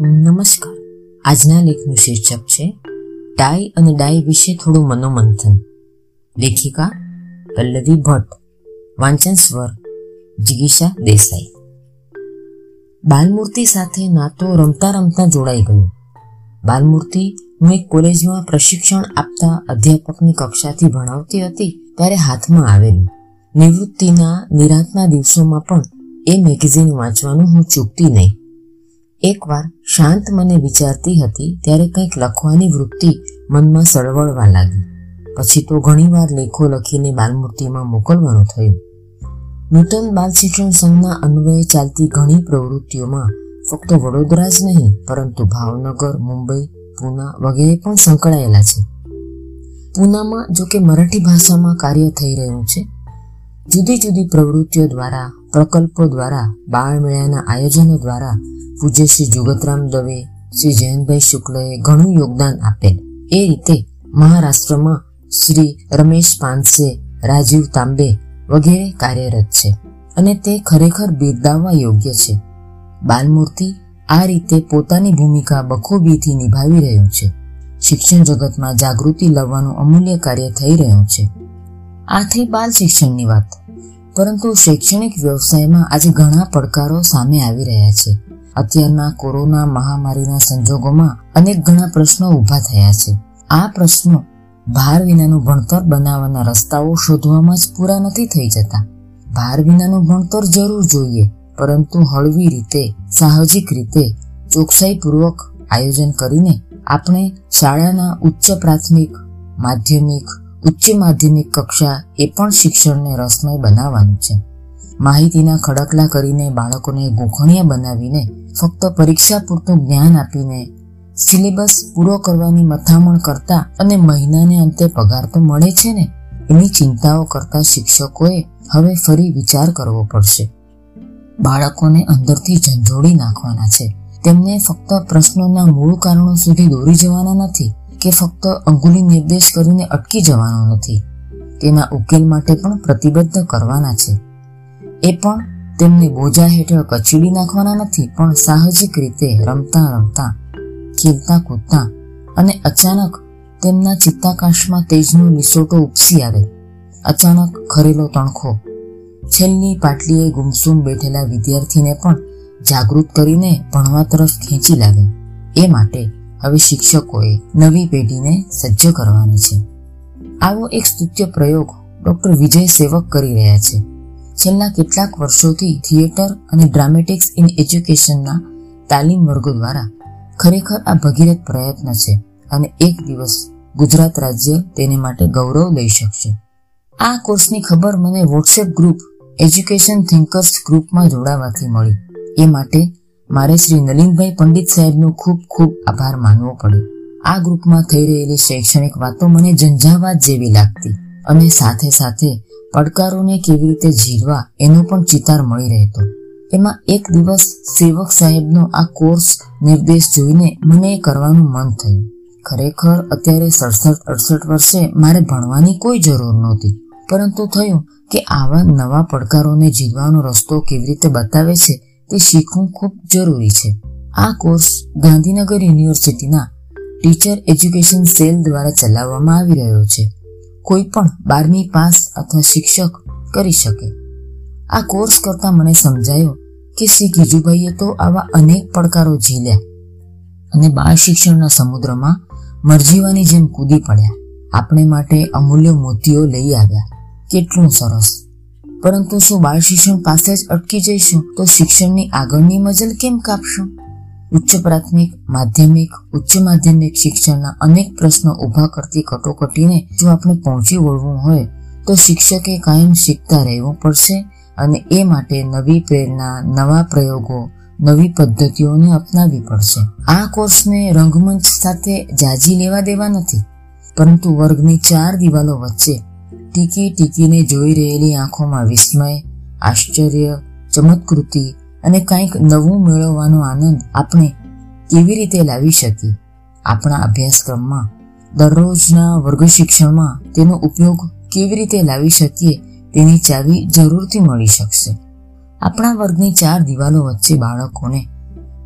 નમસ્કાર. આજના લેખનું શીર્ષક છે ટાઈ અને ડાય વિશે થોડું મનોમંથન. લેખિકા, પલ્લવી ભટ્ટ. વાંચન સ્વર જિગીશા દેસાઈ. બાલમૂર્તિ સાથે નાતો રમતા રમતા જોડાઈ ગયો. બાલમૂર્તિ હું એક કોલેજમાં પ્રશિક્ષણ આપતા અધ્યાપકની કક્ષાથી ભણાવતી હતી, ત્યારે હાથમાં આવેલું. નિવૃત્તિના નિરાંતના દિવસોમાં પણ એ મેગેઝિન વાંચવાનું હું ચૂકતી નહીં. એકવાર શાંત મને વિચારતી હતી, ત્યારે કંઈક લખવાની વૃત્તિ મનમાં સળવળવા લાગી. પછી તો ઘણીવાર લેખો લખીને બાલમૂર્તિમાં મોકલવાનું થયું. નૂતન બાલ શિક્ષણ સંઘના અન્વયે ચાલતી ઘણી પ્રવૃત્તિઓમાં ફક્ત વડોદરા જ નહીં, પરંતુ ભાવનગર, મુંબઈ, પૂના વગેરે પણ સંકળાયેલા છે. પૂનામાં જો કે મરાઠી ભાષામાં કાર્ય થઈ રહ્યું છે. જુદી જુદી પ્રવૃત્તિઓ દ્વારા, પ્રકલ્પો દ્વારા બાળ મેળાના આયોજનો દ્વારા પૂજ્ય શ્રી જુગતરામ દવે શ્રી જયંતભાઈ શુક્લએ ઘણું યોગદાન આપેલ. એ રીતે મહારાષ્ટ્રમાં શ્રી રમેશ પાનસે રાજીવ તાંબે વગેરે કાર્યરત છે અને તે ખરેખર બિરદાવવા યોગ્ય છે. બાલમૂર્તિ આ રીતે પોતાની ભૂમિકા બખૂબીથી નિભાવી રહ્યું છે. શિક્ષણ જગતમાં જાગૃતિ લાવવાનું અમૂલ્ય કાર્ય થઈ રહ્યું છે. આ થઈ બાલ શિક્ષણની વાત. પરંતુ શૈક્ષણિક વ્યવસાયમાં આજે ઘણા પડકારો સામે આવી રહ્યા છે. અત્યારના કોરોના મહામારીના સંજોગોમાં અનેક ઘણા પ્રશ્નો ઊભા થયા છે. આ પ્રશ્નો ભાર વિનાનું ભણતર બનાવવાના રસ્તાઓ શોધવામાં જ પૂરા નથી થઈ જતા. ભાર વિનાનું ભણતર જરૂર જોઈએ, પરંતુ હળવી રીતે, સાહજિક રીતે, ચોકસાઈપૂર્વક આયોજન કરીને આપણે શાળાના ઉચ્ચ પ્રાથમિક, માધ્યમિક, ઉચ્ચ માધ્યમિક કક્ષા એ પણ શિક્ષણને રસમય બનાવવાનું છે. માહિતીના ખડકલા કરીને બાળકોને ગોખણિયા બનાવીને ફક્ત પરીક્ષા પૂરતું જ્ઞાન આપીને સિલેબસ પૂરો કરવાની મથામણ કરતા અને મહિનાને અંતે પગાર તો મળે છે ને? એની ચિંતાઓ કરતા શિક્ષકોએ હવે ફરી વિચાર કરવો પડશે. બાળકોને અંદરથી ઝંઝોડી નાખવાના છે. તેમને ફક્ત પ્રશ્નોના મૂળ કારણો સુધી દોરી જવાના નથી કે ફક્ત અંગુલી નિર્દેશ કરીને અટકી જવાનો નથી. તેના ઉકેલ માટે પણ પ્રતિબદ્ધ કરવાના છે. એ પણ તેમને બોજા હેઠળ કચડી નાખવાના નથી, પણ સાહજિક રીતે રમતા રમતા, ખેલતા કૂદતા અને અચાનક તેમના ચિત્તાકાશમાં તેજનો નિસોટો ઉપસી આવે. અચાનક ખરેલો તણખો. છેલ્લી પાટલીએ ગુમસુમ બેઠેલા વિદ્યાર્થીને પણ જાગૃત કરીને ભણવા તરફ ખેંચી લાવે. એ માટે હવે શિક્ષકોએ નવી પેઢીને સજ્જ કરવાની છે. આવો એક સ્તુત્ય પ્રયોગ ડોક્ટર વિજય સેવક કરી રહ્યા છે. છેલ્લા કેટલાક વર્ષોથી થિયેટર અને ડ્રામેટિક્સ ઇન એજ્યુકેશનના તાલીમ વર્ગો દ્વારા ખરેખર આ ભગીરથ પ્રયત્ન છે અને એક દિવસ ગુજરાત રાજ્ય તેને માટે ગૌરવ લઈ શકશે. આ કોર્સની ખબર મને વોટ્સએપ ગ્રુપ એજ્યુકેશન થિંકર્સ ગ્રુપમાં જોડાવાથી મળી. એ માટે મારે શ્રી નલિનભાઈ પંડિત સાહેબનો ખૂબ ખૂબ આભાર માનવો પડ્યો. આ ગ્રુપમાં થઈ રહેલી શૈક્ષણિક વાતો મને ઝંઝાવાત જેવી લાગતી અને સાથે સાથે પડકારોને કેવી રીતે જીરવા એનો પણ ચિતાર મળી રહેતો. એમાં એક દિવસ સેવક સાહેબનો આ કોર્સ નિર્દેશ જોઈને મને કરવાનું મન થયું. ખરેખર અત્યારે સડસઠ અડસઠ વર્ષે મારે ભણવાની કોઈ જરૂર નહોતી. પરંતુ થયું કે આવા નવા પડકારોને જીવવાનો રસ્તો કેવી રીતે બતાવે છે તે શીખવું ખૂબ જરૂરી છે. આ કોર્સ ગાંધીનગર યુનિવર્સિટીના ટીચર એજ્યુકેશન સેલ દ્વારા ચલાવવામાં આવી રહ્યો છે. કોઈ પણ બારમી પાસ અથવા શિક્ષક કરી શકે. આ કોર્સ કરતા મને સમજાયો કે શ્રી ગીજુભાઈએ તો આવા અનેક પડકારો ઝીલ્યા અને બાળ શિક્ષણના સમુદ્રમાં મરજીવાની જેમ કૂદી પડ્યા. આપણે માટે અમૂલ્ય મોતીઓ લઈ આવ્યા. કેટલું સરસ. પરંતુ શું બાળ શિક્ષણ પાસે જ અટકી જઈશું? તો શિક્ષણની આગળની મજલ કેમ કાપશું? ઉચ્ચ પ્રાથમિક, માધ્યમિક, ઉચ્ચ માધ્યમિક શિક્ષણના અનેક પ્રશ્નો ઊભા કરતી કટોકટીને જો આપણે પહોંચી વળવું હોય, તો શિક્ષકે કાયમ શીખતા રહેવું પડશે અને એ માટે નવી પ્રેરણા, નવા પ્રયોગો, નવી પદ્ધતિઓને અપનાવવી પડશે. આ કોર્સને રંગમંચ સાથે જાજી લેવા દેવા નથી, પરંતુ વર્ગની ચાર દિવાલો વચ્ચે ટીકી ટીકીને જોઈ રહેલી આંખોમાં વિસ્મય, આશ્ચર્ય, ચમત્કૃતિ અને કંઈક નવું મેળવવાનો આનંદ આપણે કેવી રીતે લાવી શકીએ? આપણા અભ્યાસક્રમમાં, દરરોજના વર્ગ શિક્ષણમાં તેનો ઉપયોગ કેવી રીતે લાવી શકીએ તેની ચાવી જરૂરથી મળી શકશે. આપણા વર્ગની ચાર દિવાલો વચ્ચે બાળકોને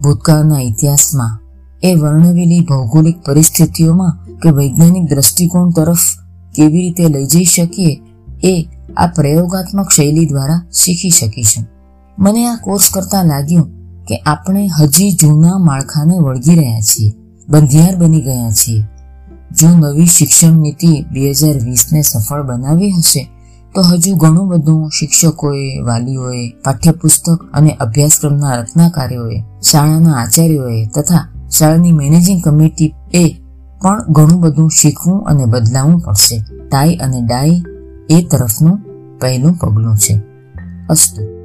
ભૂતકાળના ઇતિહાસમાં, એ વર્ણવેલી ભૌગોલિક પરિસ્થિતિઓમાં કે વૈજ્ઞાનિક દ્રષ્ટિકોણ તરફ કેવી રીતે લઈ જઈ શકીએ, એ આ પ્રયોગાત્મક શૈલી દ્વારા શીખી શકીશું. મને આ કોર્સ કરતા લાગ્યું કે આપણે હજી જૂના માળખાને વળગી રહ્યા છીએ, બંધિયાર બની ગયા છીએ. જો નવી શિક્ષણ નીતિ બે હજાર વીસને સફળ બનાવી હશે, તો હજુ ઘણું બધું શિક્ષકોએ, વાલીઓએ, પાઠ્યપુસ્તક અને અભ્યાસક્રમના રચનાકારીઓએ શાળાના આચાર્યોએ તથા શાળાની મેનેજિંગ કમિટી એ પણ ઘણું બધું શીખવું અને બદલાવવું પડશે. ટાઈ અને ડાઈ એ તરફનું પહેલું પગલું છે. અસ્તુ.